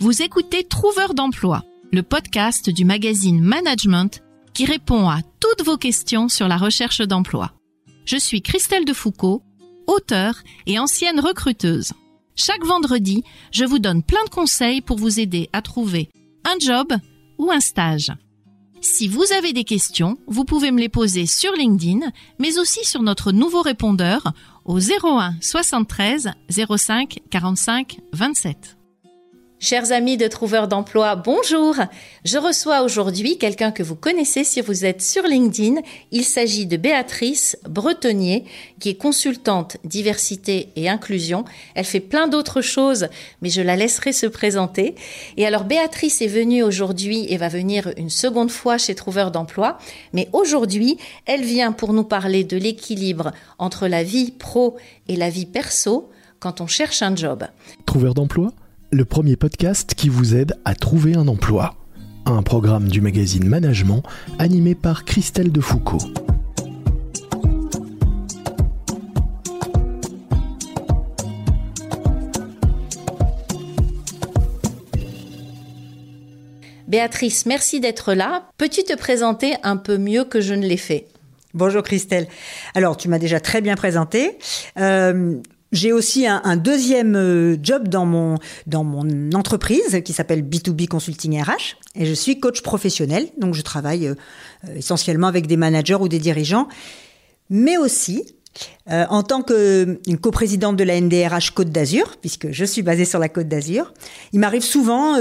Vous écoutez Trouveur d'emploi, le podcast du magazine Management qui répond à toutes vos questions sur la recherche d'emploi. Je suis Christelle Defoucault, auteure et ancienne recruteuse. Chaque vendredi, je vous donne plein de conseils pour vous aider à trouver un job ou un stage. Si vous avez des questions, vous pouvez me les poser sur LinkedIn, mais aussi sur notre nouveau répondeur au 01 73 05 45 27. Chers amis de Trouveurs d'emploi, bonjour. Je reçois aujourd'hui quelqu'un que vous connaissez si vous êtes sur LinkedIn. Il s'agit de Béatrice Bretonnier, qui est consultante diversité et inclusion. Elle fait plein d'autres choses, mais je la laisserai se présenter. Et alors Béatrice est venue aujourd'hui et va venir une seconde fois chez Trouveurs d'emploi. Mais aujourd'hui, elle vient pour nous parler de l'équilibre entre la vie pro et la vie perso quand on cherche un job. Trouveur d'emploi? Le premier podcast qui vous aide à trouver un emploi. Un programme du magazine Management animé par Christelle Defoucault. Béatrice, merci d'être là. Peux-tu te présenter un peu mieux que je ne l'ai fait? Bonjour Christelle. Alors, tu m'as déjà très bien présenté. Euh, j'ai aussi un, deuxième euh, job dans mon, dans mon entreprise qui s'appelle B2B Consulting RH et je suis coach professionnel. Donc je travaille euh, essentiellement avec des managers ou des dirigeants, mais aussi euh, en tant que coprésidente de la NDRH Côte d'Azur, puisque je suis basée sur la Côte d'Azur, il m'arrive souvent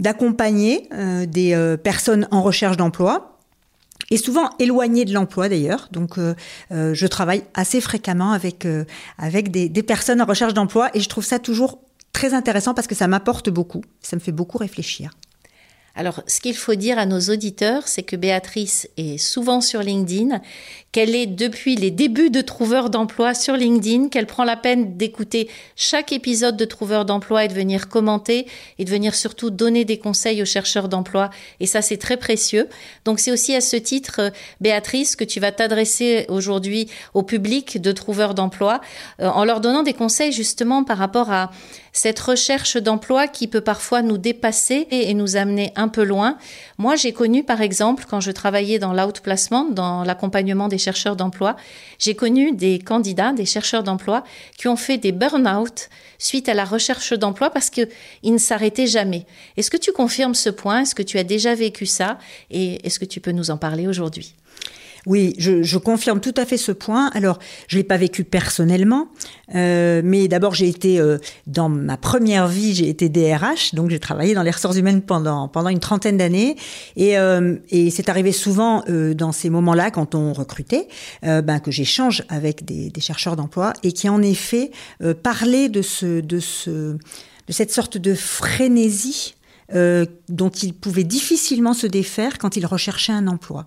d'accompagner des personnes en recherche d'emploi et souvent éloigné de l'emploi d'ailleurs. Donc, euh, euh, je travaille assez fréquemment avec euh, avec des, des personnes en recherche d'emploi et je trouve ça toujours très intéressant parce que ça m'apporte beaucoup, ça me fait beaucoup réfléchir. Alors, ce qu'il faut dire à nos auditeurs, c'est que Béatrice est souvent sur LinkedIn, qu'elle est depuis les débuts de Trouveur d'emploi sur LinkedIn, qu'elle prend la peine d'écouter chaque épisode de Trouveur d'emploi et de venir commenter et de venir surtout donner des conseils aux chercheurs d'emploi. Et ça, c'est très précieux. Donc, c'est aussi à ce titre, Béatrice, que tu vas t'adresser aujourd'hui au public de Trouveur d'emploi euh, en leur donnant des conseils justement par rapport à cette recherche d'emploi qui peut parfois nous dépasser et nous amener un peu loin. Moi, j'ai connu, par exemple, quand je travaillais dans l'outplacement, dans l'accompagnement des chercheurs d'emploi, j'ai connu des candidats, des chercheurs d'emploi qui ont fait des burn-out suite à la recherche d'emploi parce qu'ils ne s'arrêtaient jamais. Est-ce que tu confirmes ce point? Est-ce que tu as déjà vécu ça? Et est-ce que tu peux nous en parler aujourd'hui? Oui, je, confirme tout à fait ce point. Alors, je l'ai pas vécu personnellement, euh, mais d'abord j'ai été euh, dans ma première vie, j'ai été DRH, donc j'ai travaillé dans les ressources humaines pendant pendant une trentaine d'années, et, euh, et c'est arrivé souvent dans ces moments-là quand on recrutait, ben, que j'échange avec des, des chercheurs d'emploi et qui en effet parlaient de ce de ce de cette sorte de frénésie dont ils pouvaient difficilement se défaire quand ils recherchaient un emploi.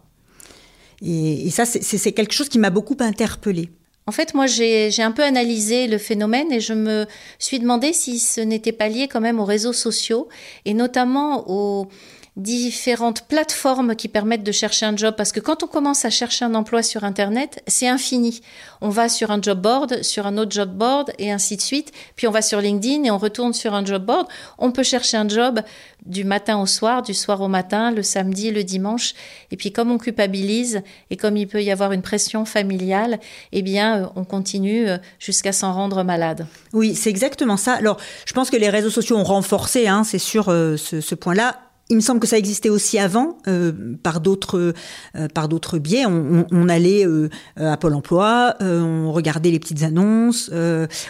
Et, ça, c'est quelque chose qui m'a beaucoup interpellée. En fait, moi, j'ai un peu analysé le phénomène et je me suis demandé si ce n'était pas lié quand même aux réseaux sociaux et notamment aux différentes plateformes qui permettent de chercher un job parce que quand on commence à chercher un emploi sur internet, c'est infini. On va sur un job board, sur un autre job board et ainsi de suite, puis on va sur LinkedIn et on retourne sur un job board. On peut chercher un job du matin au soir, du soir au matin, le samedi, le dimanche et puis comme on culpabilise et comme il peut y avoir une pression familiale, eh bien euh, on continue euh, jusqu'à s'en rendre malade. Oui, c'est exactement ça. Alors, je pense que les réseaux sociaux ont renforcé, hein, c'est sûr, euh, ce, ce point-là il me semble que ça existait aussi avant euh, par d'autres euh, par d'autres biais. On, allait euh, à Pôle Emploi, on regardait les petites annonces,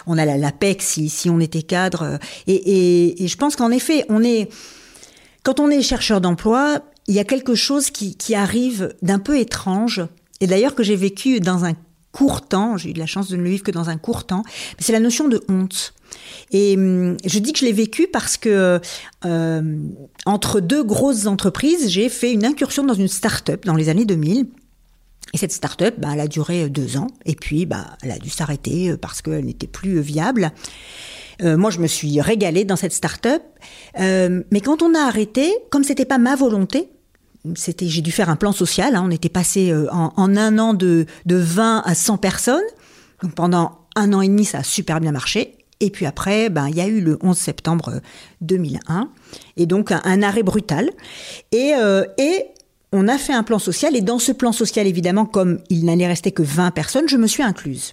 on allait à l'APEC si, si on était cadre. Et je pense qu'en effet, on est quand on est chercheur d'emploi, il y a quelque chose qui, qui arrive d'un peu étrange. Et d'ailleurs que j'ai vécu dans un court temps, j'ai eu de la chance de ne le vivre que dans un court temps, c'est la notion de honte. Et hum, je dis que je l'ai vécu parce que euh, entre deux grosses entreprises, j'ai fait une incursion dans une start-up dans les années 2000. Et cette start-up, bah, elle a duré deux ans. Et puis, bah, elle a dû s'arrêter euh, parce qu'elle n'était plus viable. Euh, moi, je me suis régalée dans cette start-up. mais quand on a arrêté, comme c'était pas ma volonté, c'était, j'ai dû faire un plan social. Hein, on était passé en, en, un an de, de 20 à 100 personnes. Donc pendant un an et demi, ça a super bien marché. Et puis après, ben, il y a eu le 11 septembre 2001, et donc un, arrêt brutal. Et, et on a fait un plan social, et dans ce plan social, évidemment, comme il n'allait rester que 20 personnes, je me suis incluse.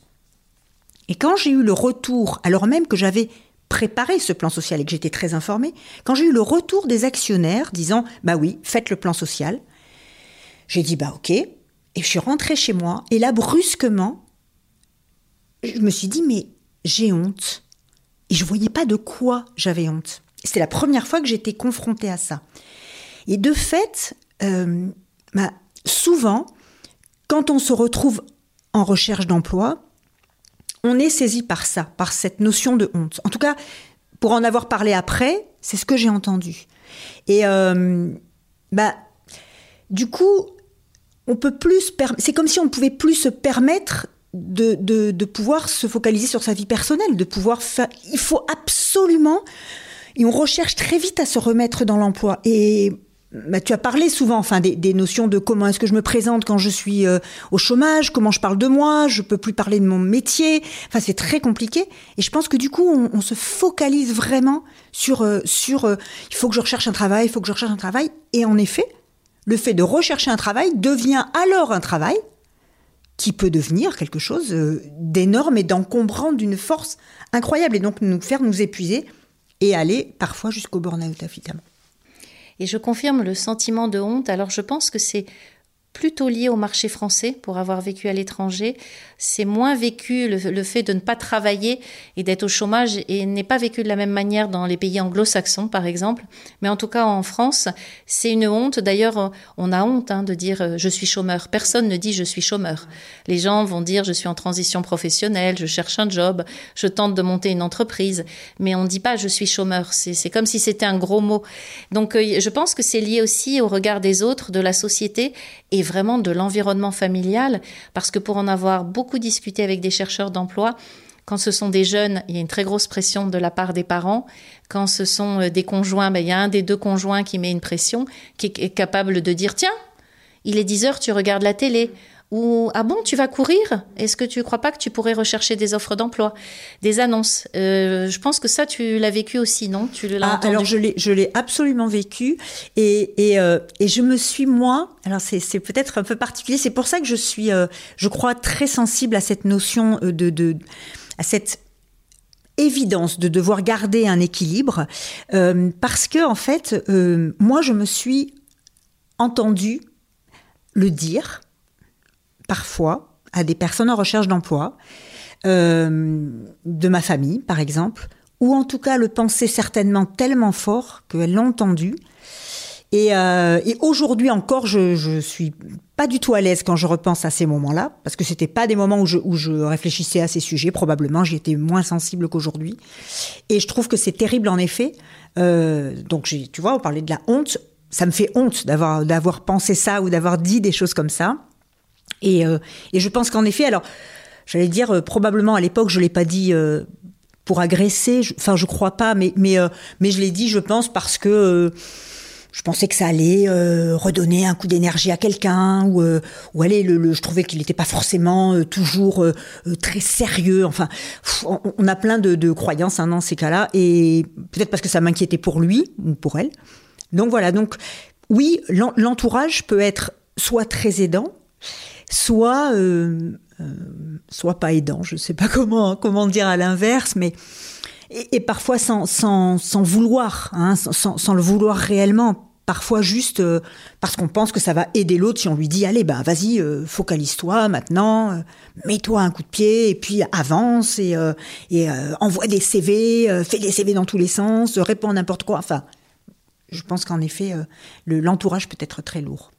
Et quand j'ai eu le retour, alors même que j'avais préparé ce plan social et que j'étais très informée, quand j'ai eu le retour des actionnaires disant bah oui, faites le plan social, j'ai dit bah ok, et je suis rentrée chez moi. Et là brusquement, je me suis dit mais j'ai honte et je voyais pas de quoi j'avais honte. C'était la première fois que j'étais confrontée à ça. Et de fait, euh, bah, souvent, quand on se retrouve en recherche d'emploi, on est saisi par ça, par cette notion de honte. En tout cas, pour en avoir parlé après, c'est ce que j'ai entendu. Et euh, bah, du coup, on peut plus. C'est comme si on pouvait plus se permettre de, de, pouvoir se focaliser sur sa vie personnelle, de pouvoir faire. Il faut absolument. Et on recherche très vite à se remettre dans l'emploi. Et bah, tu as parlé souvent, enfin, des, notions de comment est-ce que je me présente quand je suis euh, au chômage, comment je parle de moi, je peux plus parler de mon métier. Enfin, c'est très compliqué. Et je pense que du coup, on, se focalise vraiment sur euh, sur euh, il faut que je recherche un travail, il faut que je recherche un travail. Et en effet, le fait de rechercher un travail devient alors un travail qui peut devenir quelque chose d'énorme et d'encombrant d'une force incroyable et donc nous faire nous épuiser et aller parfois jusqu'au burn-out évidemment. Et je confirme le sentiment de honte. Alors je pense que c'est plutôt lié au marché français pour avoir vécu à l'étranger. C'est moins vécu le, fait de ne pas travailler et d'être au chômage et n'est pas vécu de la même manière dans les pays anglo-saxons, par exemple. Mais en tout cas, en France, c'est une honte. D'ailleurs, on a honte hein, de dire euh, je suis chômeur. Personne ne dit je suis chômeur. Les gens vont dire je suis en transition professionnelle, je cherche un job, je tente de monter une entreprise. Mais on ne dit pas je suis chômeur. C'est comme si c'était un gros mot. Donc, euh, je pense que c'est lié aussi au regard des autres, de la société et vraiment de l'environnement familial, parce que pour en avoir beaucoup discuté avec des chercheurs d'emploi, quand ce sont des jeunes, il y a une très grosse pression de la part des parents. Quand ce sont euh, des conjoints, ben, il y a un des deux conjoints qui met une pression, qui est capable de dire, tiens, il est 10 heures, tu regardes la télé. Ou ah bon, tu vas courir? Est-ce que tu ne crois pas que tu pourrais rechercher des offres d'emploi, des annonces? Euh, Je pense que ça, tu l'as vécu aussi, non? Tu l'as ah, Alors je l'ai, je l'ai absolument vécu et et, euh, et je me suis moi. Alors c'est, c'est peut-être un peu particulier. C'est pour ça que je suis, euh, je crois, très sensible à cette notion de, de à cette évidence de devoir garder un équilibre parce que en fait, moi, je me suis entendue le dire parfois à des personnes en recherche d'emploi, euh, de ma famille par exemple, ou en tout cas le penser certainement tellement fort qu'elles l'ont entendu. Et, euh, aujourd'hui encore, je, je suis pas du tout à l'aise quand je repense à ces moments-là, parce que c'était pas des moments où je, où je réfléchissais à ces sujets. Probablement, j'y étais moins sensible qu'aujourd'hui. Et je trouve que c'est terrible en effet. Euh, donc, tu vois, on parlait de la honte. Ça me fait honte d'avoir pensé ça ou d'avoir dit des choses comme ça. Euh, et, je pense qu'en effet, alors, j'allais dire, euh, probablement à l'époque, je ne l'ai pas dit euh, pour agresser, enfin, je crois pas, mais, mais, mais je l'ai dit, je pense, parce que je pensais que ça allait redonner un coup d'énergie à quelqu'un ou ou aller le, je trouvais qu'il n'était pas forcément toujours très sérieux. Enfin on, a plein de, croyances hein, dans ces cas-là et peut-être parce que ça m'inquiétait pour lui ou pour elle. Donc voilà donc oui l'entourage peut être soit très aidant soit euh, euh, soit pas aidant, je sais pas comment comment dire à l'inverse, mais et, parfois sans, sans, sans vouloir, hein, sans, sans, le vouloir réellement, parfois juste euh, parce qu'on pense que ça va aider l'autre si on lui dit allez ben vas-y focalise-toi maintenant mets-toi un coup de pied et puis avance et, et envoie des CV fais des CV dans tous les sens réponds n'importe quoi. Enfin je pense qu'en effet l'entourage peut être très lourd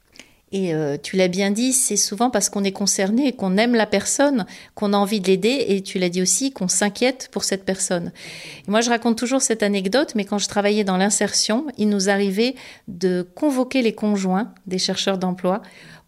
et euh, tu l'as bien dit, c'est souvent parce qu'on est concerné, qu'on aime la personne, qu'on a envie de l'aider, et tu l'as dit aussi, qu'on s'inquiète pour cette personne. moi, je raconte toujours cette anecdote, mais quand je travaillais dans l'insertion, il nous arrivait de convoquer les conjoints des chercheurs d'emploi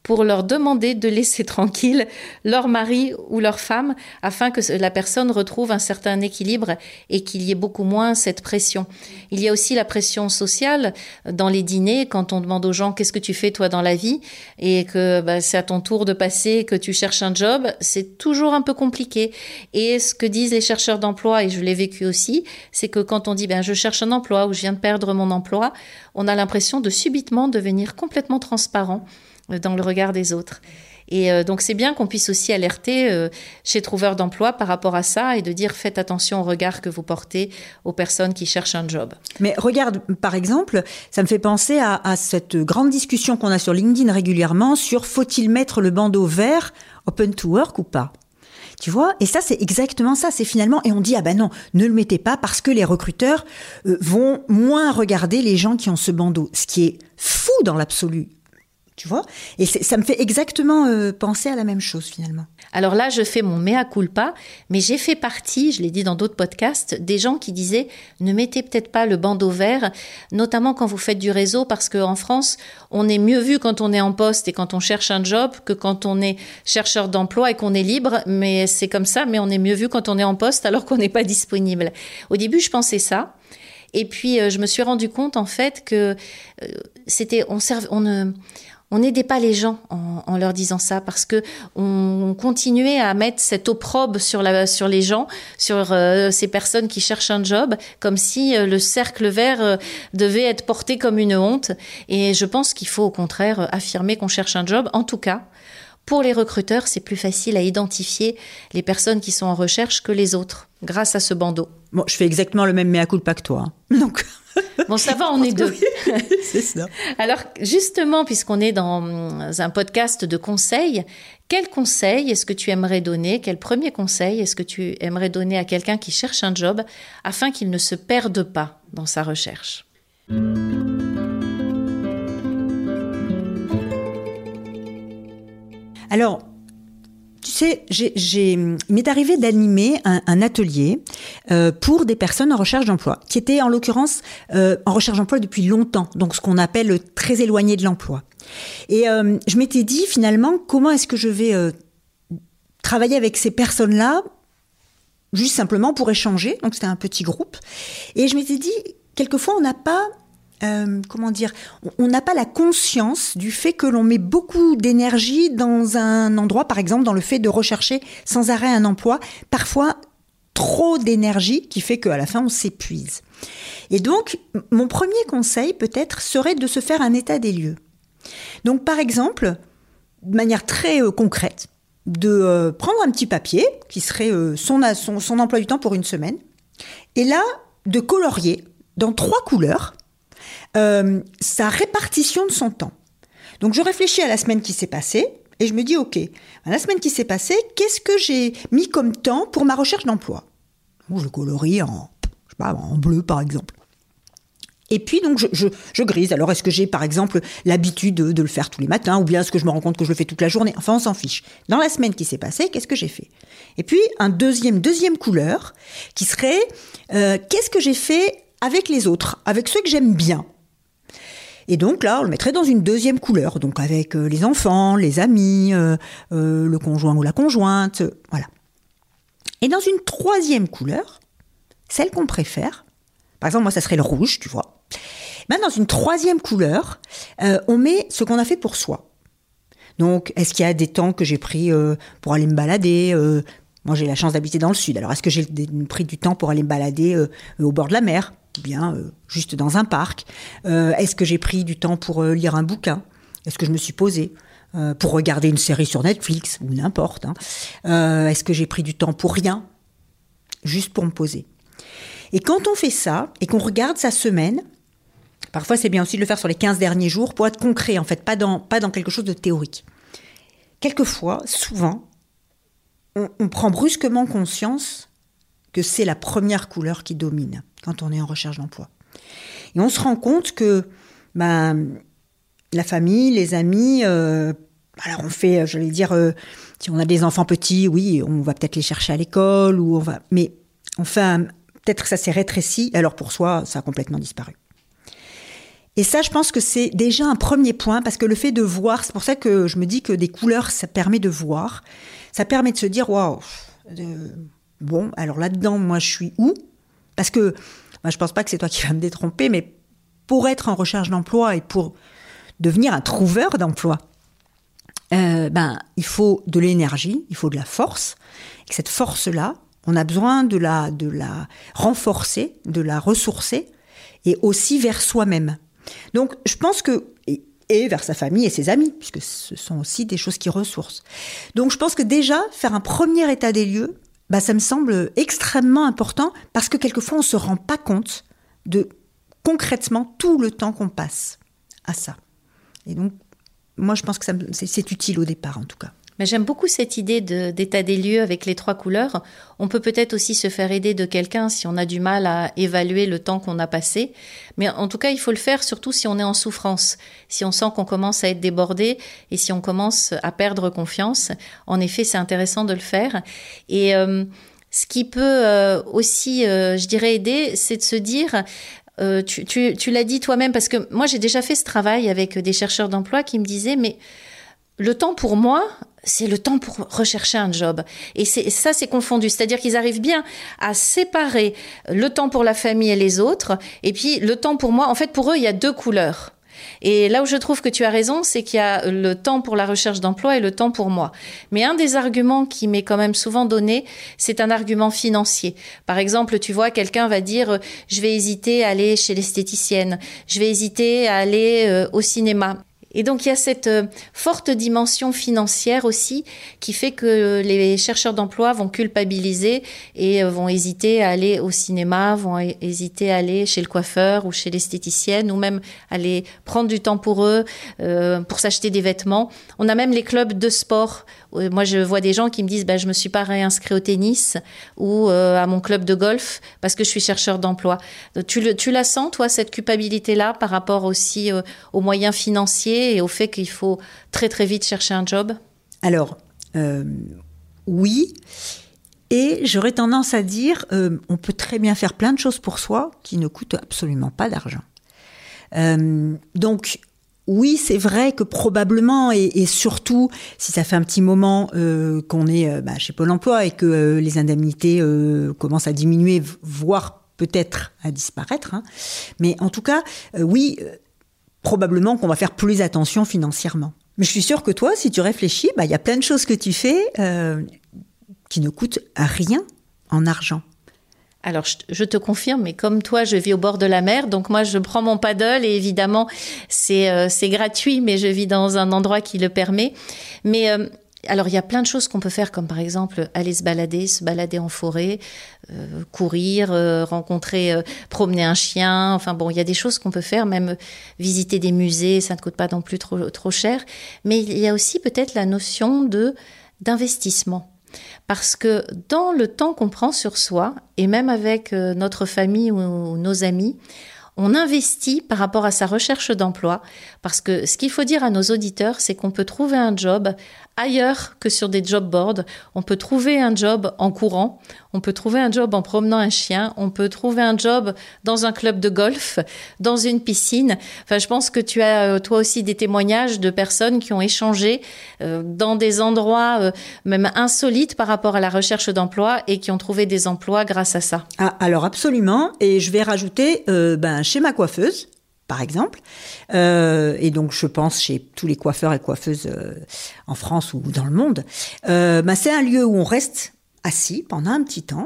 pour leur demander de laisser tranquille leur mari ou leur femme afin que la personne retrouve un certain équilibre et qu'il y ait beaucoup moins cette pression. Il y a aussi la pression sociale dans les dîners quand on demande aux gens qu'est-ce que tu fais toi dans la vie? Et que bah, c'est à ton tour de passer, que tu cherches un job, c'est toujours un peu compliqué. Et ce que disent les chercheurs d'emploi, et je l'ai vécu aussi, c'est que quand on dit ben, je cherche un emploi ou je viens de perdre mon emploi, on a l'impression de subitement devenir complètement transparent dans le regard des autres. Et euh, donc c'est bien qu'on puisse aussi alerter euh, chez Trouveur d'emploi par rapport à ça et de dire faites attention au regard que vous portez aux personnes qui cherchent un job. Mais regarde, par exemple, ça me fait penser à, à cette grande discussion qu'on a sur LinkedIn régulièrement sur faut-il mettre le bandeau vert open to work ou pas? Tu vois? Et ça, c'est exactement ça. C'est finalement, et on dit, ah ben non, ne le mettez pas parce que les recruteurs euh, vont moins regarder les gens qui ont ce bandeau. Ce qui est fou dans l'absolu tu vois Et ça me fait exactement euh, penser à la même chose finalement. Alors là, je fais mon mea culpa, mais j'ai fait partie, je l'ai dit dans d'autres podcasts, des gens qui disaient ne mettez peut-être pas le bandeau vert, notamment quand vous faites du réseau, parce qu'en France, on est mieux vu quand on est en poste et quand on cherche un job que quand on est chercheur d'emploi et qu'on est libre. Mais c'est comme ça, mais on est mieux vu quand on est en poste alors qu'on n'est pas disponible. Au début, je pensais ça. Et puis, euh, je me suis rendu compte, en fait, que euh, c'était, on, on ne, on n'aidait pas les gens en, leur disant ça parce que on continuait à mettre cette opprobre sur, la, sur les gens, sur euh, ces personnes qui cherchent un job, comme si euh, le cercle vert euh, devait être porté comme une honte. Et je pense qu'il faut au contraire affirmer qu'on cherche un job. En tout cas, pour les recruteurs, c'est plus facile à identifier les personnes qui sont en recherche que les autres, grâce à ce bandeau. Bon, je fais exactement le même mea culpa que toi. Hein. Donc. Bon, ça va, on est deux. c'est ça. Alors, justement, puisqu'on est dans un podcast de conseils, quel conseil est-ce que tu aimerais donner Quel premier conseil est-ce que tu aimerais donner à quelqu'un qui cherche un job afin qu'il ne se perde pas dans sa recherche? Alors, tu sais, il m'est arrivé d'animer un, atelier euh, pour des personnes en recherche d'emploi, qui étaient en l'occurrence euh, en recherche d'emploi depuis longtemps, donc ce qu'on appelle très éloigné de l'emploi. Et euh, je m'étais dit finalement, comment est-ce que je vais travailler avec ces personnes-là, juste simplement pour échanger, donc c'était un petit groupe. Et je m'étais dit, quelquefois on n'a pas euh, comment dire, on n'a pas la conscience du fait que l'on met beaucoup d'énergie dans un endroit, par exemple dans le fait de rechercher sans arrêt un emploi, parfois trop d'énergie qui fait qu'à la fin on s'épuise. Et donc, mon premier conseil peut-être serait de se faire un état des lieux. Donc, par exemple, de manière très euh, concrète, de euh, prendre un petit papier qui serait son, emploi du temps pour une semaine, et là, de colorier dans trois couleurs euh, sa répartition de son temps. Donc je réfléchis à la semaine qui s'est passée et je me dis, OK, la semaine qui s'est passée, qu'est-ce que j'ai mis comme temps pour ma recherche d'emploi? Je colorie en, en bleu par exemple. Et puis donc je, grise. Alors est-ce que j'ai par exemple l'habitude de, le faire tous les matins ou bien est-ce que je me rends compte que je le fais toute la journée? Enfin on s'en fiche. Dans la semaine qui s'est passée, qu'est-ce que j'ai fait? Et puis un deuxième deuxième couleur qui serait euh, qu'est-ce que j'ai fait avec les autres, avec ceux que j'aime bien? Et donc là, on le mettrait dans une deuxième couleur, donc avec euh, les enfants, les amis, euh, euh, le conjoint ou la conjointe, voilà. Et dans une troisième couleur, celle qu'on préfère, par exemple moi ça serait le rouge, tu vois. Ben, dans une troisième couleur, on met ce qu'on a fait pour soi. Donc, est-ce qu'il y a des temps que j'ai pris pour aller me balader Moi, j'ai la chance d'habiter dans le sud. Alors, est-ce que j'ai pris du temps pour aller me balader au bord de la mer? Bien euh, juste dans un parc euh, Est-ce que j'ai pris du temps pour euh, lire un bouquin? Est-ce que je me suis posée? Pour regarder une série sur Netflix ou n'importe hein? Est-ce que j'ai pris du temps pour rien? Juste pour me poser. Et quand on fait ça et qu'on regarde sa semaine, parfois c'est bien aussi de le faire sur les 15 derniers jours pour être concret en fait, pas dans, pas dans quelque chose de théorique. Quelquefois, souvent, on prend brusquement conscience que c'est la première couleur qui domine quand on est en recherche d'emploi. Et on se rend compte que ben, la famille, les amis, euh, alors on fait, je vais dire, euh, si on a des enfants petits, oui, on va peut-être les chercher à l'école, ou on va, mais enfin, peut-être que ça s'est rétréci, alors pour soi, ça a complètement disparu. Et ça, je pense que c'est déjà un premier point, parce que le fait de voir, c'est pour ça que je me dis que des couleurs, ça permet de voir. Ça permet de se dire, waouh, bon, alors là-dedans, moi, je suis où? Parce que, moi, je pense pas que c'est toi qui vas me détromper, mais pour être en recherche d'emploi et pour devenir un trouveur d'emploi, euh, ben, il faut de l'énergie, il faut de la force. Et cette force-là, on a besoin de la, de la renforcer, de la ressourcer, et aussi vers soi-même. Donc, je pense que et vers sa famille et ses amis, puisque ce sont aussi des choses qui ressourcent. Donc je pense que déjà, faire un premier état des lieux, bah, ça me semble extrêmement important, parce que quelquefois on ne se rend pas compte de concrètement tout le temps qu'on passe à ça. Et donc, moi je pense que c'est utile au départ en tout cas. Mais j'aime beaucoup cette idée d'état des lieux avec les trois couleurs. On peut peut-être aussi se faire aider de quelqu'un si on a du mal à évaluer le temps qu'on a passé. Mais en tout cas, il faut le faire surtout si on est en souffrance, si on sent qu'on commence à être débordé et si on commence à perdre confiance. En effet, c'est intéressant de le faire. Et euh, ce qui peut euh, aussi, euh, je dirais, aider, c'est de se dire, tu, tu, tu l'as dit toi-même, parce que moi j'ai déjà fait ce travail avec des chercheurs d'emploi qui me disaient, mais le temps pour moi, c'est le temps pour rechercher un job. Et ça, c'est confondu. C'est-à-dire qu'ils arrivent bien à séparer le temps pour la famille et les autres, et puis le temps pour moi. En fait, pour eux, il y a deux couleurs. Et là où je trouve que tu as raison, c'est qu'il y a le temps pour la recherche d'emploi et le temps pour moi. Mais un des arguments qui m'est quand même souvent donné, c'est un argument financier. Par exemple, tu vois, quelqu'un va dire, je vais hésiter à aller chez l'esthéticienne, je vais hésiter à aller euh, au cinéma. Et donc il y a cette euh, forte dimension financière aussi qui fait que les chercheurs d'emploi vont culpabiliser et euh, vont hésiter à aller au cinéma, vont hésiter à aller chez le coiffeur ou chez l'esthéticienne ou même aller prendre du temps pour eux, euh, pour s'acheter des vêtements. On a même les clubs de sport. Moi, je vois des gens qui me disent, bah, je me suis pas réinscrit au tennis ou à mon club de golf parce que je suis chercheur d'emploi. Tu, la sens, toi, cette culpabilité-là par rapport aussi aux moyens financiers et au fait qu'il faut très très vite chercher un job Alors, euh, oui. Et j'aurais tendance à dire, euh, on peut très bien faire plein de choses pour soi qui ne coûtent absolument pas d'argent. Euh, donc, oui, c'est vrai que probablement, et, surtout si ça fait un petit moment qu'on est bah, chez Pôle Emploi et que les indemnités commencent à diminuer, voire peut-être à disparaître. Hein. Mais en tout cas, oui, probablement qu'on va faire plus attention financièrement. Mais je suis sûre que toi, si tu réfléchis, bah, il y a plein de choses que tu fais euh, qui ne coûtent rien en argent. Alors, je, te confirme, mais comme toi, je vis au bord de la mer, donc moi, je prends mon paddle et évidemment, c'est euh, gratuit, mais je vis dans un endroit qui le permet. Mais euh, alors, il y a plein de choses qu'on peut faire, comme par exemple aller se balader, se balader en forêt, euh, courir, euh, rencontrer, euh, promener un chien. Enfin bon, il y a des choses qu'on peut faire, même visiter des musées, ça ne coûte pas non plus trop, trop cher. Mais il y a aussi peut-être la notion de d'investissement. Parce que dans le temps qu'on prend sur soi, et même avec notre famille ou nos amis, on investit par rapport à sa recherche d'emploi, parce que ce qu'il faut dire à nos auditeurs, c'est qu'on peut trouver un job ailleurs que sur des job boards. On peut trouver un job en courant, on peut trouver un job en promenant un chien, on peut trouver un job dans un club de golf, dans une piscine. Enfin, je pense que tu as euh, toi aussi des témoignages de personnes qui ont échangé euh, dans des endroits euh, même insolites par rapport à la recherche d'emploi et qui ont trouvé des emplois grâce à ça. Ah, alors absolument. Et je vais rajouter, ben, chez ma coiffeuse, par exemple. Euh, et donc, je pense chez tous les coiffeurs et coiffeuses euh, en France ou dans le monde, euh, bah, c'est un lieu où on reste assis pendant un petit temps.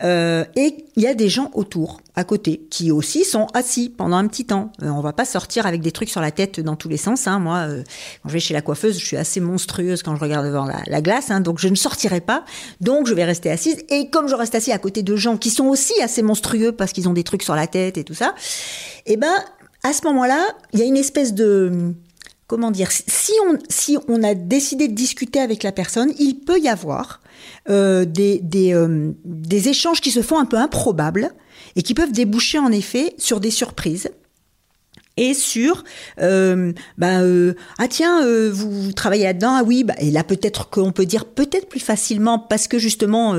et il y a des gens autour, à côté, qui aussi sont assis pendant un petit temps. on va pas sortir avec des trucs sur la tête dans tous les sens. Hein. Moi, quand je vais chez la coiffeuse, je suis assez monstrueuse quand je regarde devant la, la glace, hein, donc je ne sortirai pas. Donc je vais rester assise. Et comme je reste assis à côté de gens qui sont aussi assez monstrueux parce qu'ils ont des trucs sur la tête et tout ça, eh ben à ce moment-là, il y a une espèce de comment dire, si on, si on a décidé de discuter avec la personne, il peut y avoir euh, des, des, euh, des, échanges qui se font un peu improbables et qui peuvent déboucher en effet sur des surprises. et sur euh, ben, euh, ah tiens euh, vous, travaillez là-dedans ah oui bah, et là peut-être qu'on peut dire peut-être plus facilement parce que justement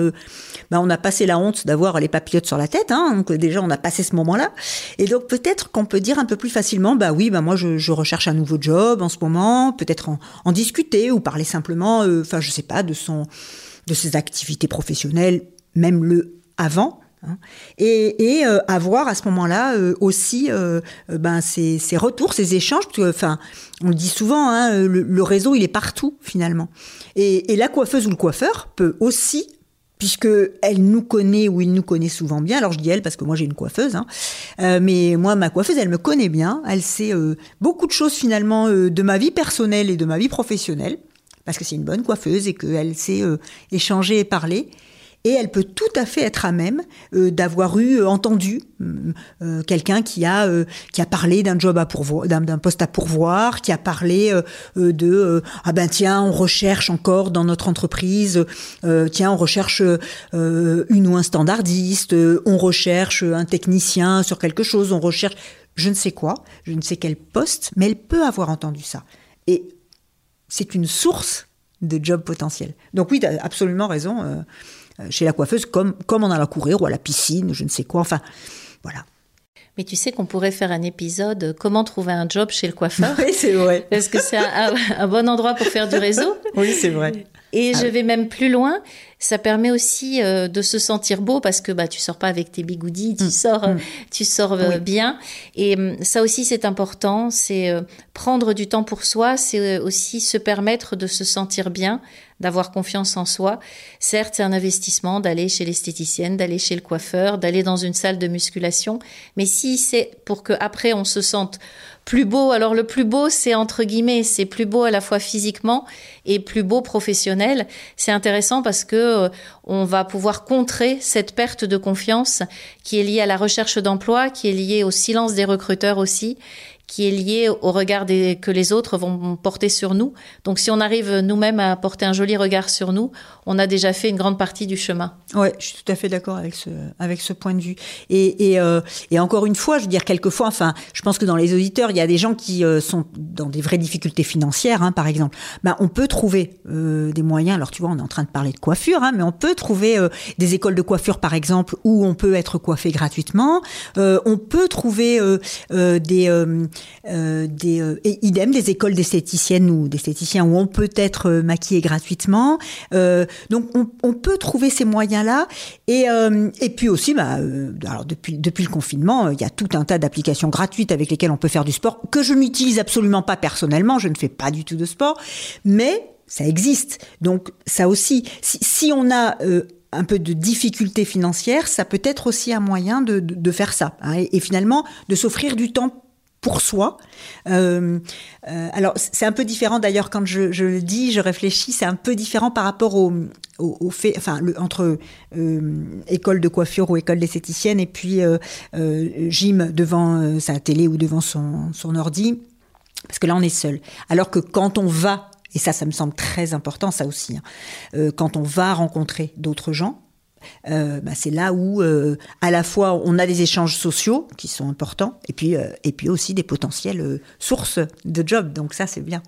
ben, on a passé la honte d'avoir les papillotes sur la tête hein, donc déjà on a passé ce moment-là et donc peut-être qu'on peut dire un peu plus facilement bah oui bah moi je, je recherche un nouveau job en ce moment peut-être en, en, discuter ou parler simplement enfin je sais pas de son de ses activités professionnelles même le avant Hein. Et, euh, avoir à ce moment-là euh, aussi euh, ben, ces, retours, ces échanges, enfin, on le dit souvent, hein, le, réseau il est partout finalement. Et, la coiffeuse ou le coiffeur peut aussi, puisque elle nous connaît ou il nous connaît souvent bien. Alors je dis elle parce que moi j'ai une coiffeuse, hein, mais moi ma coiffeuse elle me connaît bien, elle sait beaucoup de choses finalement de ma vie personnelle et de ma vie professionnelle parce que c'est une bonne coiffeuse et qu'elle sait échanger et parler et elle peut tout à fait être à même euh, d'avoir eu euh, entendu euh, quelqu'un qui a qui a parlé d'un job à pourvoir, d'un poste à pourvoir, qui a parlé de ah ben tiens on recherche encore dans notre entreprise, tiens on recherche une ou un standardiste, on recherche un technicien sur quelque chose, on recherche je ne sais quoi, je ne sais quel poste, mais elle peut avoir entendu ça et c'est une source de job potentiel. Donc oui, tu as absolument raison. Euh, chez la coiffeuse comme, comme on a à courir ou à la piscine, je ne sais quoi. Enfin, voilà. Mais tu sais qu'on pourrait faire un épisode euh, comment trouver un job chez le coiffeur? Oui, c'est vrai. Parce que c'est un, bon endroit pour faire du réseau? Oui, c'est vrai. Et je vais même plus loin. Ça permet aussi euh, de se sentir beau parce que bah tu sors pas avec tes bigoudis, tu mm. sors, mm. tu sors bien. Et hum, ça aussi c'est important. C'est prendre du temps pour soi. C'est aussi se permettre de se sentir bien d'avoir confiance en soi. Certes, c'est un investissement d'aller chez l'esthéticienne, d'aller chez le coiffeur, d'aller dans une salle de musculation, mais si c'est pour que après on se sente plus beau, alors le plus beau, c'est entre guillemets, c'est plus beau à la fois physiquement et plus beau professionnel. C'est intéressant parce que euh, on va pouvoir contrer cette perte de confiance qui est liée à la recherche d'emploi, qui est liée au silence des recruteurs aussi qui est lié au regard que les autres vont porter sur nous. Donc si on arrive nous-mêmes à porter un joli regard sur nous, on a déjà fait une grande partie du chemin. Ouais, je suis tout à fait d'accord avec ce, avec ce point de vue. Et, et, euh, et, encore une fois, je veux dire, quelquefois, enfin, je pense que dans les auditeurs, il y a des gens qui euh, sont dans des vraies difficultés financières, hein, par exemple. Ben, on peut trouver euh, des moyens, alors tu vois, on est en train de parler de coiffure, hein, mais on peut trouver euh, des écoles de coiffure, par exemple, où on peut être coiffé gratuitement. Euh, on peut trouver des euh, des euh, idem des écoles d'esthéticiennes ou d'esthéticiens où on peut être euh, maquillé gratuitement. donc on, peut trouver ces moyens-là et et puis aussi bah alors depuis depuis le confinement il y a tout un tas d'applications gratuites avec lesquelles on peut faire du sport que je n'utilise absolument pas personnellement. Je ne fais pas du tout de sport, mais ça existe. Donc ça aussi, si, on a un peu de difficulté financière, ça peut être aussi un moyen de, de, faire ça. Hein, et, et, finalement, de s'offrir du temps pour soi. Euh, euh, alors c'est un peu différent d'ailleurs quand je, je, le dis, je réfléchis, c'est un peu différent par rapport au, au, fait, enfin le, entre euh, école de coiffure ou école d'esthéticienne et puis euh, euh, gym devant euh, sa télé ou devant son, son ordi, parce que là on est seul. Alors que quand on va et ça, ça me semble très important, ça aussi. Hein, quand on va rencontrer d'autres gens, euh, bah, c'est là où euh, à la fois on a des échanges sociaux qui sont importants et puis, euh, et puis aussi des potentielles sources de jobs. Donc ça, c'est bien.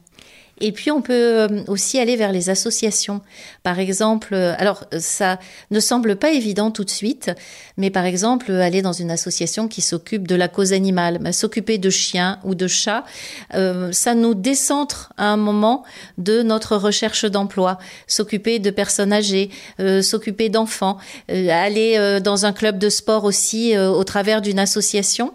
Et puis on peut euh, aussi aller vers les associations. Par exemple, euh, alors ça ne semble pas évident tout de suite, mais par exemple aller dans une association qui s'occupe de la cause animale, bah, s'occuper de chiens ou de chats, euh, ça nous décentre à un moment de notre recherche d'emploi. S'occuper de personnes âgées, s'occuper d'enfants, aller dans un club de sport aussi au travers d'une association.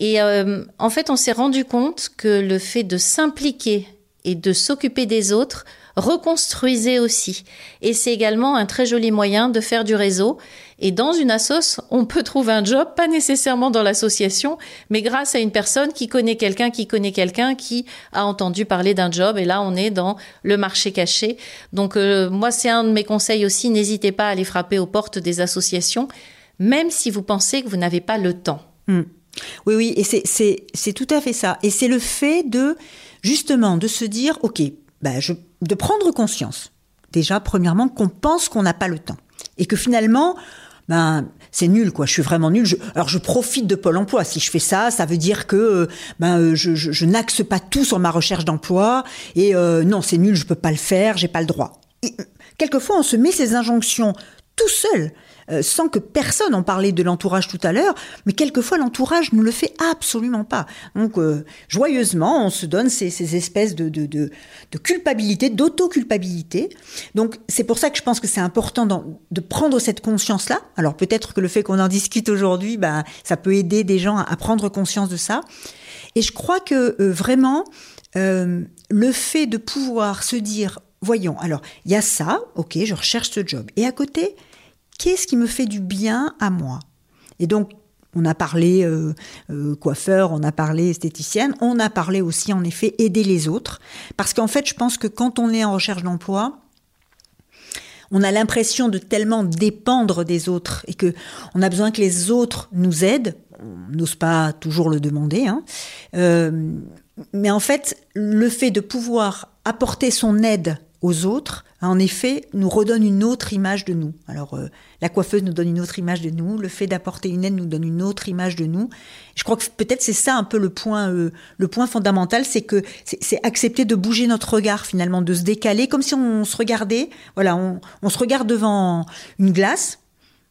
Et en fait, on s'est rendu compte que le fait de s'impliquer et de s'occuper des autres, reconstruisez aussi. Et c'est également un très joli moyen de faire du réseau. Et dans une assoce, on peut trouver un job, pas nécessairement dans l'association, mais grâce à une personne qui connaît quelqu'un, qui connaît quelqu'un, qui a entendu parler d'un job. Et là, on est dans le marché caché. Donc, euh, moi, c'est un de mes conseils aussi. N'hésitez pas à aller frapper aux portes des associations, même si vous pensez que vous n'avez pas le temps. Hmm. Oui, oui, et c'est tout à fait ça. Et c'est le fait de justement de se dire, ok, bah je, de prendre conscience, déjà premièrement qu'on pense qu'on n'a pas le temps et que finalement, ben c'est nul quoi. Je suis vraiment nul. alors je profite de Pôle Emploi. Si je fais ça, ça veut dire que ben je, je, n'axe pas tout sur ma recherche d'emploi et non c'est nul, je peux pas le faire, j'ai pas le droit. quelquefois on se met ces injonctions tout seul. Euh, sans que personne en parlait de l'entourage tout à l'heure, mais quelquefois l'entourage ne le fait absolument pas. Donc euh, joyeusement, on se donne ces, espèces de, culpabilité, d'auto-culpabilité. Donc c'est pour ça que je pense que c'est important de prendre cette conscience-là. Alors peut-être que le fait qu'on en discute aujourd'hui, bah, ça peut aider des gens à, prendre conscience de ça. Et je crois que euh, vraiment, le fait de pouvoir se dire, voyons, alors il y a ça, ok, je recherche ce job. Et à côté, qu'est-ce qui me fait du bien à moi? Et donc, on a parlé euh, euh, coiffeur, on a parlé esthéticienne, on a parlé aussi en effet aider les autres. Parce qu'en fait, je pense que quand on est en recherche d'emploi, on a l'impression de tellement dépendre des autres et que on a besoin que les autres nous aident. On n'ose pas toujours le demander, hein. euh, mais en fait, le fait de pouvoir apporter son aide aux autres, en effet, nous redonne une autre image de nous. Alors, euh, la coiffeuse nous donne une autre image de nous, le fait d'apporter une aide nous donne une autre image de nous. Je crois que peut-être c'est ça un peu le point, euh, le point fondamental, c'est que c'est accepter de bouger notre regard finalement, de se décaler, comme si on se regardait. Voilà, on se regarde devant une glace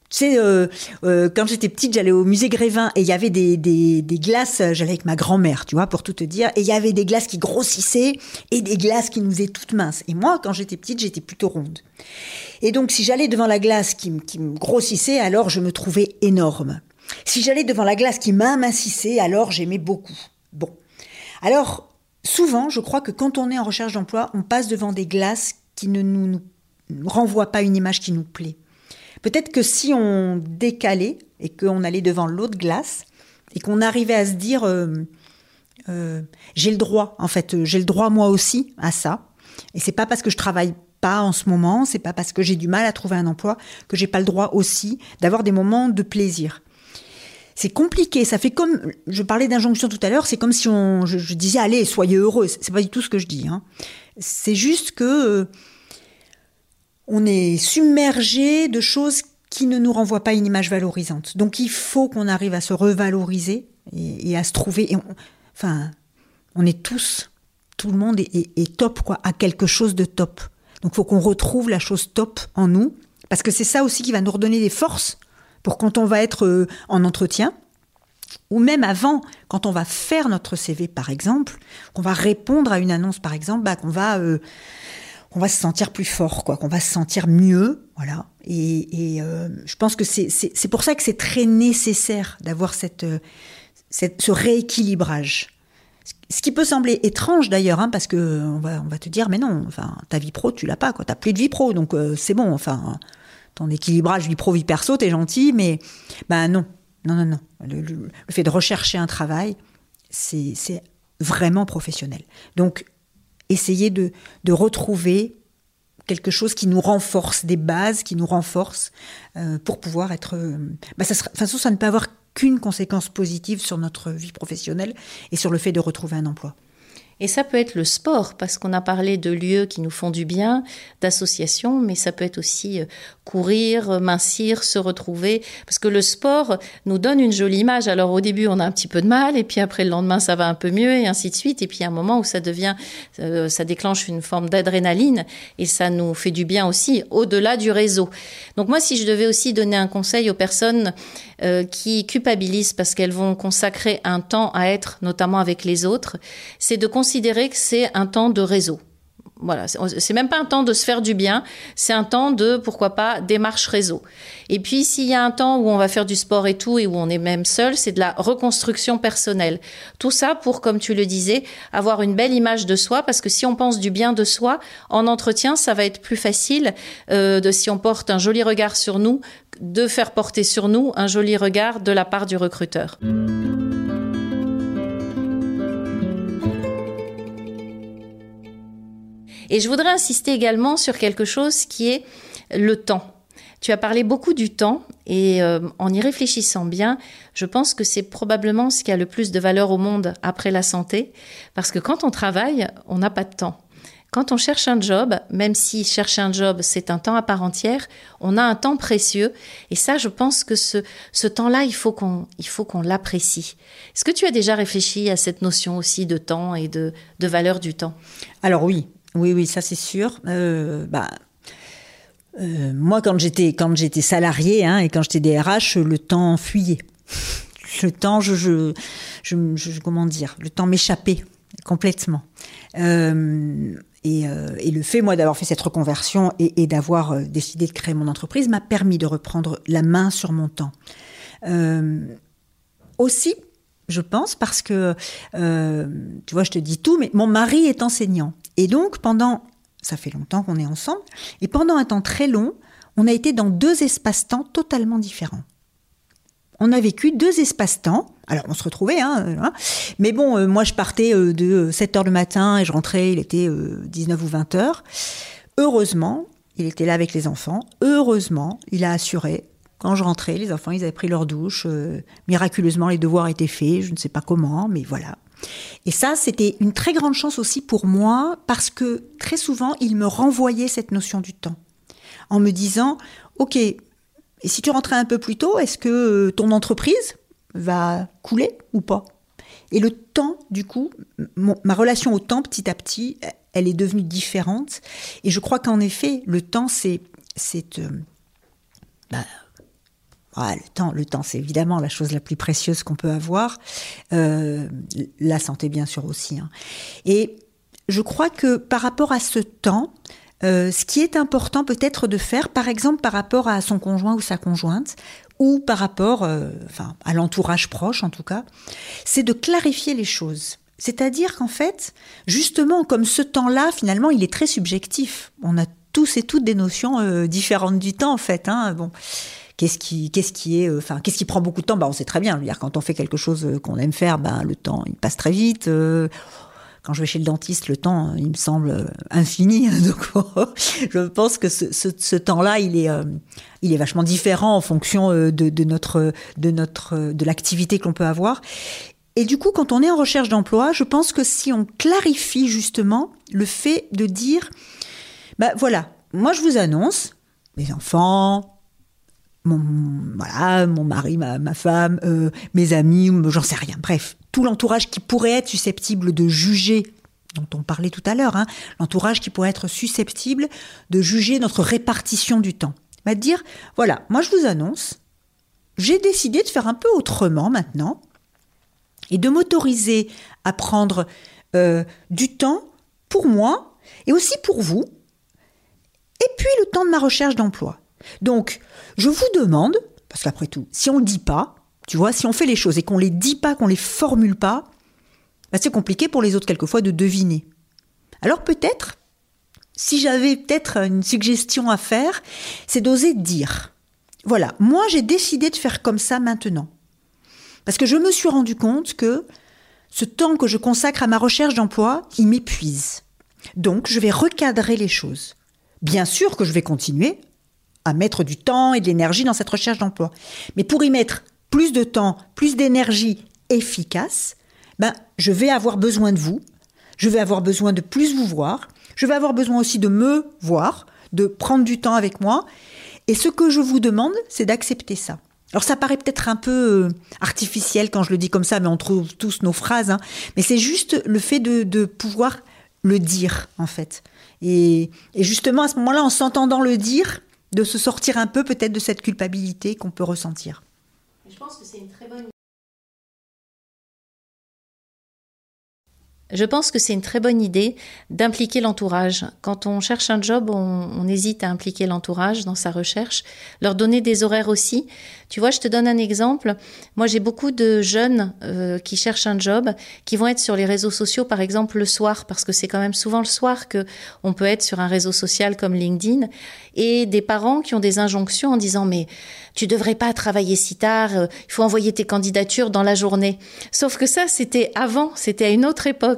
tu sais, euh, euh, quand j'étais petite, j'allais au musée Grévin et il y avait des, glaces, j'allais avec ma grand-mère, tu vois, pour tout te dire, et il y avait des glaces qui grossissaient et des glaces qui nous faisaient toutes minces. Et moi, quand j'étais petite, j'étais plutôt ronde. Et donc, si j'allais devant la glace qui, qui me grossissait, alors je me trouvais énorme. Si j'allais devant la glace qui m'amincissait, alors j'aimais beaucoup. Bon. Alors, souvent, je crois que quand on est en recherche d'emploi, on passe devant des glaces qui ne nous, nous renvoient pas une image qui nous plaît. Peut-être que si on décalait et qu'on allait devant l'autre glace et qu'on arrivait à se dire euh, euh, j'ai le droit, en fait, j'ai le droit moi aussi à ça. Et c'est pas parce que je travaille pas en ce moment, c'est pas parce que j'ai du mal à trouver un emploi que j'ai pas le droit aussi d'avoir des moments de plaisir. C'est compliqué, ça fait comme, je parlais d'injonction tout à l'heure, c'est comme si on, je, disais allez, soyez heureux, c'est pas du tout ce que je dis. Hein. C'est juste que euh, on est submergé de choses qui ne nous renvoient pas une image valorisante. Donc il faut qu'on arrive à se revaloriser et, à se trouver. enfin, on est tous, tout le monde est, top, quoi, à quelque chose de top. Donc il faut qu'on retrouve la chose top en nous, parce que c'est ça aussi qui va nous redonner des forces pour quand on va être euh, en entretien, ou même avant, quand on va faire notre CV par exemple, qu'on va répondre à une annonce par exemple, bah, qu'on va euh, on va se sentir plus fort, quoi, qu'on va se sentir mieux, voilà. Et, euh, je pense que c'est pour ça que c'est très nécessaire d'avoir cette, euh, ce rééquilibrage. Ce qui peut sembler étrange d'ailleurs, hein, parce que on va, on va te dire, mais non, enfin, ta vie pro, tu l'as pas, quoi. T'as plus de vie pro, donc euh, c'est bon. Enfin, ton équilibrage vie pro vie perso, t'es gentil, mais ben non, non, non, non. le fait de rechercher un travail, c'est vraiment professionnel. Donc essayer de, de retrouver quelque chose qui nous renforce, des bases qui nous renforcent euh, pour pouvoir être... Euh, bah ça sera, de toute façon, ça ne peut avoir qu'une conséquence positive sur notre vie professionnelle et sur le fait de retrouver un emploi. Et ça peut être le sport, parce qu'on a parlé de lieux qui nous font du bien, d'associations, mais ça peut être aussi euh, courir, mincir, se retrouver, parce que le sport nous donne une jolie image. Alors au début, on a un petit peu de mal, et puis après le lendemain, ça va un peu mieux, et ainsi de suite. Et puis a un moment où ça devient, euh, ça déclenche une forme d'adrénaline, et ça nous fait du bien aussi, au-delà du réseau. Donc moi, si je devais aussi donner un conseil aux personnes euh, qui culpabilisent parce qu'elles vont consacrer un temps à être, notamment avec les autres, c'est de considérer que c'est un temps de réseau. Voilà, c'est même pas un temps de se faire du bien, c'est un temps de, pourquoi pas, démarche réseau. Et puis, s'il y a un temps où on va faire du sport et tout, et où on est même seul, c'est de la reconstruction personnelle. Tout ça pour, comme tu le disais, avoir une belle image de soi, parce que si on pense du bien de soi, en entretien, ça va être plus facile euh, de, si on porte un joli regard sur nous, de faire porter sur nous un joli regard de la part du recruteur. Et je voudrais insister également sur quelque chose qui est le temps. Tu as parlé beaucoup du temps et euh, en y réfléchissant bien, je pense que c'est probablement ce qui a le plus de valeur au monde après la santé, parce que quand on travaille, on n'a pas de temps. Quand on cherche un job, même si chercher un job, c'est un temps à part entière, on a un temps précieux. Et ça, je pense que ce, temps-là, il faut qu'on, l'apprécie. Est-ce que tu as déjà réfléchi à cette notion aussi de temps et de, valeur du temps? Alors oui, oui, oui, ça c'est sûr. Euh, bah, euh, moi, quand j'étais quand salarié hein, et quand j'étais DRH, le temps fuyait. Le temps, comment dire, le temps m'échappait complètement. Euh, et, euh, et, le fait, moi, d'avoir fait cette reconversion et, et d'avoir euh, décidé de créer mon entreprise m'a permis de reprendre la main sur mon temps. Euh, aussi, je pense, parce que, euh, tu vois, je te dis tout, mais mon mari est enseignant. Et donc, pendant, ça fait longtemps qu'on est ensemble, et pendant un temps très long, on a été dans deux espaces-temps totalement différents on a vécu deux espaces-temps. Alors, on se retrouvait, hein, hein. mais bon, euh, moi, je partais euh, de 7 heures le matin et je rentrais, il était 19 euh, ou 20 heures. Heureusement, il était là avec les enfants. Heureusement, il a assuré. Quand je rentrais, les enfants, ils avaient pris leur douche. miraculeusement, les devoirs étaient faits. Je ne sais pas comment, mais voilà. Et ça, c'était une très grande chance aussi pour moi parce que très souvent, il me renvoyait cette notion du temps en me disant, OK, et si tu rentrais un peu plus tôt, est-ce que euh, ton entreprise va couler ou pas Et le temps, du coup, ma relation au temps, petit à petit, elle est devenue différente. Et je crois qu'en effet, le temps, c'est... c'est bah, le temps, le temps, c'est évidemment la chose la plus précieuse qu'on peut avoir. Euh, la santé, bien sûr aussi. Hein. Et je crois que par rapport à ce temps, euh, ce qui est important peut-être de faire, par exemple par rapport à son conjoint ou sa conjointe, ou par rapport, euh, enfin, à l'entourage proche en tout cas, c'est de clarifier les choses. C'est-à-dire qu'en fait, justement, comme ce temps-là, finalement, il est très subjectif. On a tous et toutes des notions euh, différentes du temps, en fait. Hein. Bon, qu'est-ce qui, qu'est-ce qui est, enfin, qu'est-ce qui prend beaucoup de temps? Bah, on sait très bien. Dire, quand on fait quelque chose qu'on aime faire, ben, le temps, il passe très vite quand je vais chez le dentiste, le temps, il me semble infini. Donc, je pense que ce, temps-là, il est, euh, il est vachement différent en fonction euh, de, notre, de notre, de l'activité que l'on peut avoir. Et du coup, quand on est en recherche d'emploi, je pense que si on clarifie justement le fait de dire, bah voilà, moi je vous annonce, mes enfants, mon, mari, ma, ma femme, euh, mes amis, j'en sais rien. Bref, tout l'entourage qui pourrait être susceptible de juger dont on parlait tout à l'heure, hein, l'entourage qui pourrait être susceptible de juger notre répartition du temps. Va dire, voilà, moi je vous annonce, j'ai décidé de faire un peu autrement maintenant et de m'autoriser à prendre euh, du temps pour moi et aussi pour vous, et puis le temps de ma recherche d'emploi. Donc, je vous demande, parce qu'après tout, si on ne le dit pas, tu vois, si on fait les choses et qu'on les dit pas, qu'on les formule pas, bah, c'est compliqué pour les autres quelquefois de deviner. Alors peut-être, si j'avais peut-être une suggestion à faire, c'est d'oser dire. Voilà, moi j'ai décidé de faire comme ça maintenant. Parce que je me suis rendu compte que ce temps que je consacre à ma recherche d'emploi, il m'épuise. Donc je vais recadrer les choses. Bien sûr que je vais continuer à mettre du temps et de l'énergie dans cette recherche d'emploi. Mais pour y mettre plus de temps, plus d'énergie efficace, ben, je vais avoir besoin de vous, je vais avoir besoin de plus vous voir, je vais avoir besoin aussi de me voir, de prendre du temps avec moi. Et ce que je vous demande, c'est d'accepter ça. Alors ça paraît peut-être un peu euh, artificiel quand je le dis comme ça, mais on trouve tous nos phrases. Hein. Mais c'est juste le fait de, pouvoir le dire, en fait. Et, et justement, à ce moment-là, en s'entendant le dire, de se sortir un peu peut-être de cette culpabilité qu'on peut ressentir. Je pense que c'est une très bonne Je pense que c'est une très bonne idée d'impliquer l'entourage. Quand on cherche un job, on, hésite à impliquer l'entourage dans sa recherche, leur donner des horaires aussi. Tu vois, je te donne un exemple. Moi, j'ai beaucoup de jeunes euh, qui cherchent un job, qui vont être sur les réseaux sociaux, par exemple le soir, parce que c'est quand même souvent le soir que on peut être sur un réseau social comme LinkedIn, et des parents qui ont des injonctions en disant mais tu devrais pas travailler si tard, euh, il faut envoyer tes candidatures dans la journée. Sauf que ça, c'était avant, c'était à une autre époque.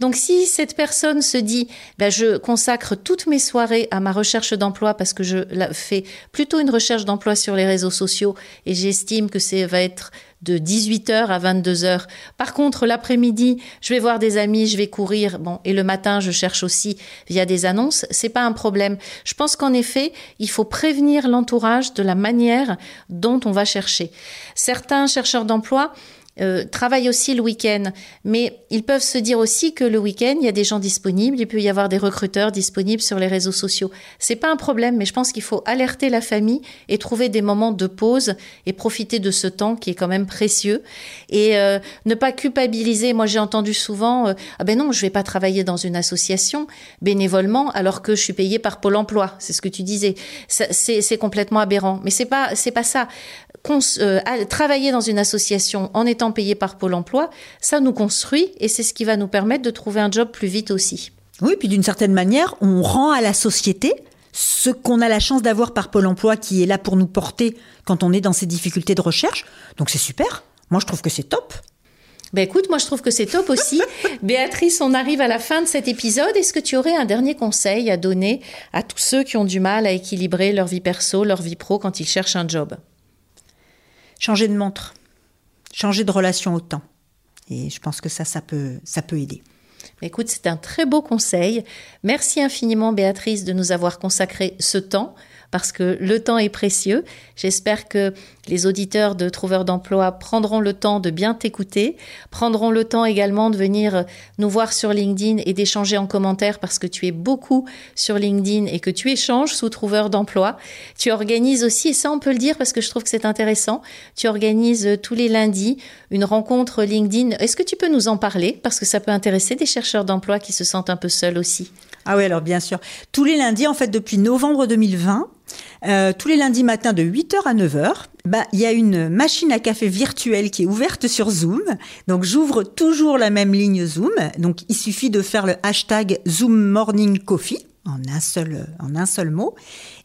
Donc si cette personne se dit, ben, je consacre toutes mes soirées à ma recherche d'emploi parce que je fais plutôt une recherche d'emploi sur les réseaux sociaux et j'estime que c'est va être de 18h à 22h. Par contre, l'après-midi, je vais voir des amis, je vais courir, bon, et le matin, je cherche aussi via des annonces. C'est pas un problème. Je pense qu'en effet, il faut prévenir l'entourage de la manière dont on va chercher. Certains chercheurs d'emploi euh, travaillent aussi le week-end. Mais ils peuvent se dire aussi que le week-end, il y a des gens disponibles, il peut y avoir des recruteurs disponibles sur les réseaux sociaux. C'est pas un problème, mais je pense qu'il faut alerter la famille et trouver des moments de pause et profiter de ce temps qui est quand même précieux et euh, ne pas culpabiliser. Moi, j'ai entendu souvent, euh, ah ben non, je vais pas travailler dans une association bénévolement alors que je suis payé par Pôle Emploi. C'est ce que tu disais. C'est complètement aberrant. Mais c'est pas c'est pas ça. Travailler dans une association en étant payé par Pôle Emploi, ça nous construit et c'est ce qui va nous permettre de trouver un job plus vite aussi. Oui, puis d'une certaine manière, on rend à la société ce qu'on a la chance d'avoir par Pôle Emploi qui est là pour nous porter quand on est dans ces difficultés de recherche. Donc c'est super. Moi, je trouve que c'est top. Ben écoute, moi je trouve que c'est top aussi. Béatrice, on arrive à la fin de cet épisode. Est-ce que tu aurais un dernier conseil à donner à tous ceux qui ont du mal à équilibrer leur vie perso, leur vie pro quand ils cherchent un job? Changer de montre changer de relation au temps. Et je pense que ça, ça peut, ça peut aider. Écoute, c'est un très beau conseil. Merci infiniment, Béatrice, de nous avoir consacré ce temps parce que le temps est précieux. J'espère que les auditeurs de Trouveurs d'emploi prendront le temps de bien t'écouter, prendront le temps également de venir nous voir sur LinkedIn et d'échanger en commentaire parce que tu es beaucoup sur LinkedIn et que tu échanges sous Trouveurs d'emploi. Tu organises aussi, et ça on peut le dire parce que je trouve que c'est intéressant, tu organises tous les lundis une rencontre LinkedIn. Est-ce que tu peux nous en parler? Parce que ça peut intéresser des chercheurs d'emploi qui se sentent un peu seuls aussi ah oui, alors bien sûr. Tous les lundis, en fait, depuis novembre 2020, euh, tous les lundis matins de 8h à 9h, bah, il y a une machine à café virtuelle qui est ouverte sur Zoom. Donc, j'ouvre toujours la même ligne Zoom. Donc, il suffit de faire le hashtag Zoom Morning Coffee en un seul, en un seul mot.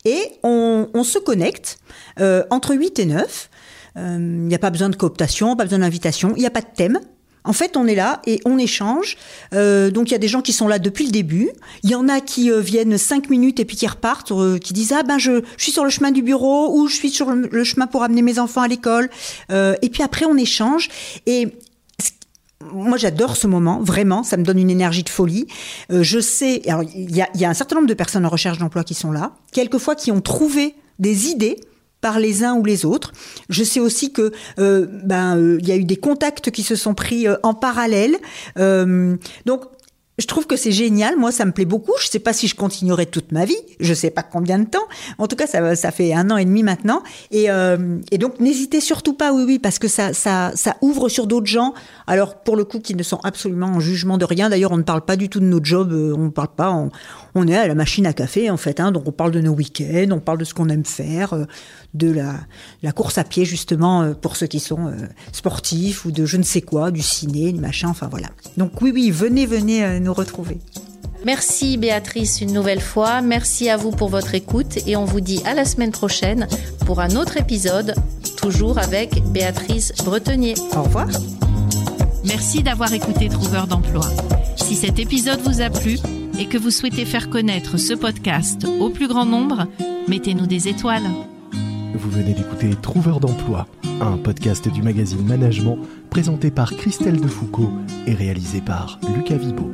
Et on, se connecte euh, entre 8 et 9. Euh, il n'y a pas besoin de cooptation, pas besoin d'invitation, il n'y a pas de thème. En fait, on est là et on échange. Euh, donc, il y a des gens qui sont là depuis le début. Il y en a qui euh, viennent cinq minutes et puis qui repartent, euh, qui disent ah ben je, suis sur le chemin du bureau ou je suis sur le, chemin pour amener mes enfants à l'école. et puis après, on échange et moi, j'adore ce moment, vraiment, ça me donne une énergie de folie. je sais, alors il y a, y a un certain nombre de personnes en recherche d'emploi qui sont là, quelquefois qui ont trouvé des idées par les uns ou les autres. Je sais aussi que euh, ben euh, il y a eu des contacts qui se sont pris euh, en parallèle. Je trouve que c'est génial. Moi, ça me plaît beaucoup. Je ne sais pas si je continuerai toute ma vie. Je ne sais pas combien de temps. En tout cas, ça, ça fait un an et demi maintenant. Et, et donc, n'hésitez surtout pas, oui, oui, parce que ça, ça, ça ouvre sur d'autres gens. Alors, pour le coup, qui ne sont absolument en jugement de rien. D'ailleurs, on ne parle pas du tout de notre job. On ne parle pas. On, est à la machine à café, en fait. Hein, donc, on parle de nos week-ends. On parle de ce qu'on aime faire de la, la, course à pied justement euh, pour ceux qui sont euh, sportifs ou de je ne sais quoi, du ciné, du machin, enfin voilà. Donc oui, oui, venez, venez euh, nous retrouver. Merci Béatrice une nouvelle fois, merci à vous pour votre écoute et on vous dit à la semaine prochaine pour un autre épisode, toujours avec Béatrice Bretenier. Au revoir. Merci d'avoir écouté Trouveur d'emploi. Si cet épisode vous a plu et que vous souhaitez faire connaître ce podcast au plus grand nombre, mettez-nous des étoiles. Vous venez d'écouter Trouveur d'emploi, un podcast du magazine Management présenté par Christelle Defoucault et réalisé par Lucas Vibo.